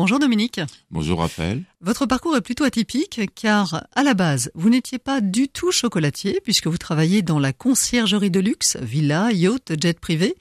Bonjour Dominique. Bonjour Raphaël. Votre parcours est plutôt atypique car à la base, vous n'étiez pas du tout chocolatier puisque vous travaillez dans la conciergerie de luxe, villa, yacht, jet privé.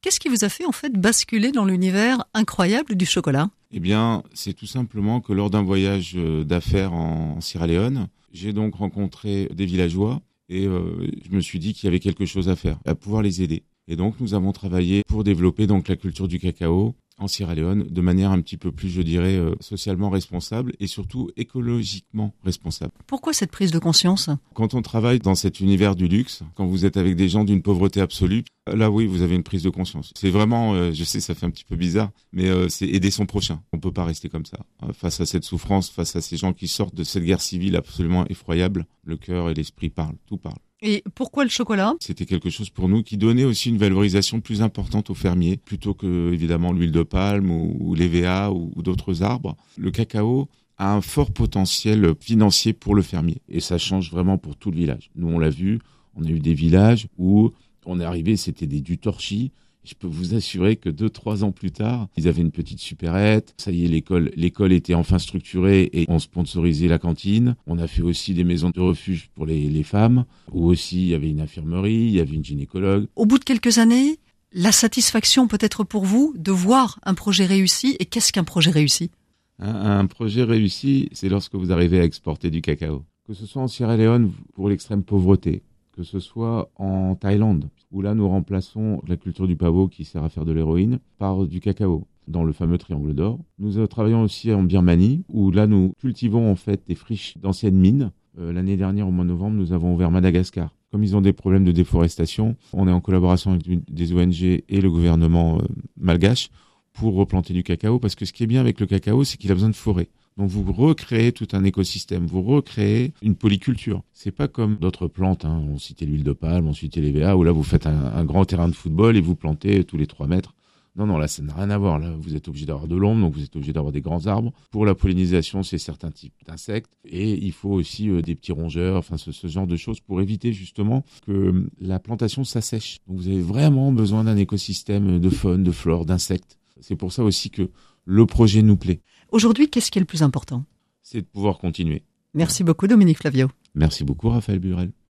Qu'est-ce qui vous a fait en fait basculer dans l'univers incroyable du chocolat? Eh bien, c'est tout simplement que lors d'un voyage euh, d'affaires en Sierra Leone, j'ai donc rencontré des villageois et euh, je me suis dit qu'il y avait quelque chose à faire, à pouvoir les aider. Et donc nous avons travaillé pour développer donc la culture du cacao en Sierra Leone de manière un petit peu plus, je dirais, euh, socialement responsable et surtout écologiquement responsable. Pourquoi cette prise de conscience? Quand on travaille dans cet univers du luxe, quand vous êtes avec des gens d'une pauvreté absolue, là oui, vous avez une prise de conscience. C'est vraiment, euh, je sais, ça fait un petit peu bizarre, mais euh, c'est aider son prochain. On peut pas rester comme ça face à cette souffrance, face à ces gens qui sortent de cette guerre civile absolument effroyable. Le cœur et l'esprit parlent, tout parle. Et pourquoi le chocolat? C'était quelque chose pour nous qui donnait aussi une valorisation plus importante aux fermiers, plutôt que évidemment l'huile de palme ou, l'EVA ou, ou d'autres arbres. Le cacao a un fort potentiel financier pour le fermier et ça change vraiment pour tout le village. Nous on l'a vu, on a eu des villages où on est arrivé, c'était des du torchis je peux vous assurer que deux, trois ans plus tard, ils avaient une petite supérette. Ça y est, l'école, l'école était enfin structurée et on sponsorisait la cantine. On a fait aussi des maisons de refuge pour les, les femmes, où aussi il y avait une infirmerie, il y avait une gynécologue. Au bout de quelques années, la satisfaction peut-être pour vous de voir un projet réussi. Et qu'est-ce qu'un projet réussi? Un, un projet réussi, c'est lorsque vous arrivez à exporter du cacao. Que ce soit en Sierra Leone pour l'extrême pauvreté, que ce soit en Thaïlande, où là nous remplaçons la culture du pavot qui sert à faire de l'héroïne par du cacao dans le fameux triangle d'or. Nous euh, travaillons aussi en Birmanie, où là nous cultivons en fait des friches d'anciennes mines. Euh, l'année dernière, au mois de novembre, nous avons ouvert Madagascar. Comme ils ont des problèmes de déforestation, on est en collaboration avec des ONG et le gouvernement euh, malgache pour replanter du cacao, parce que ce qui est bien avec le cacao, c'est qu'il a besoin de forêt. Donc vous recréez tout un écosystème, vous recréez une polyculture. C'est pas comme d'autres plantes, hein. on citait l'huile de palme, on citait les VA, où là vous faites un, grand terrain de football et vous plantez tous les trois mètres. Non, non, là, ça n'a rien à voir. Là, vous êtes obligé d'avoir de l'ombre, donc vous êtes obligé d'avoir des grands arbres. Pour la pollinisation, c'est certains types d'insectes. Et il faut aussi euh, des petits rongeurs, enfin, ce, ce, genre de choses pour éviter justement que la plantation s'assèche. Donc, vous avez vraiment besoin d'un écosystème de faune, de flore, d'insectes. C'est pour ça aussi que le projet nous plaît. Aujourd'hui, qu'est-ce qui est le plus important? C'est de pouvoir continuer. Merci beaucoup, Dominique Flavio. Merci beaucoup, Raphaël Burel.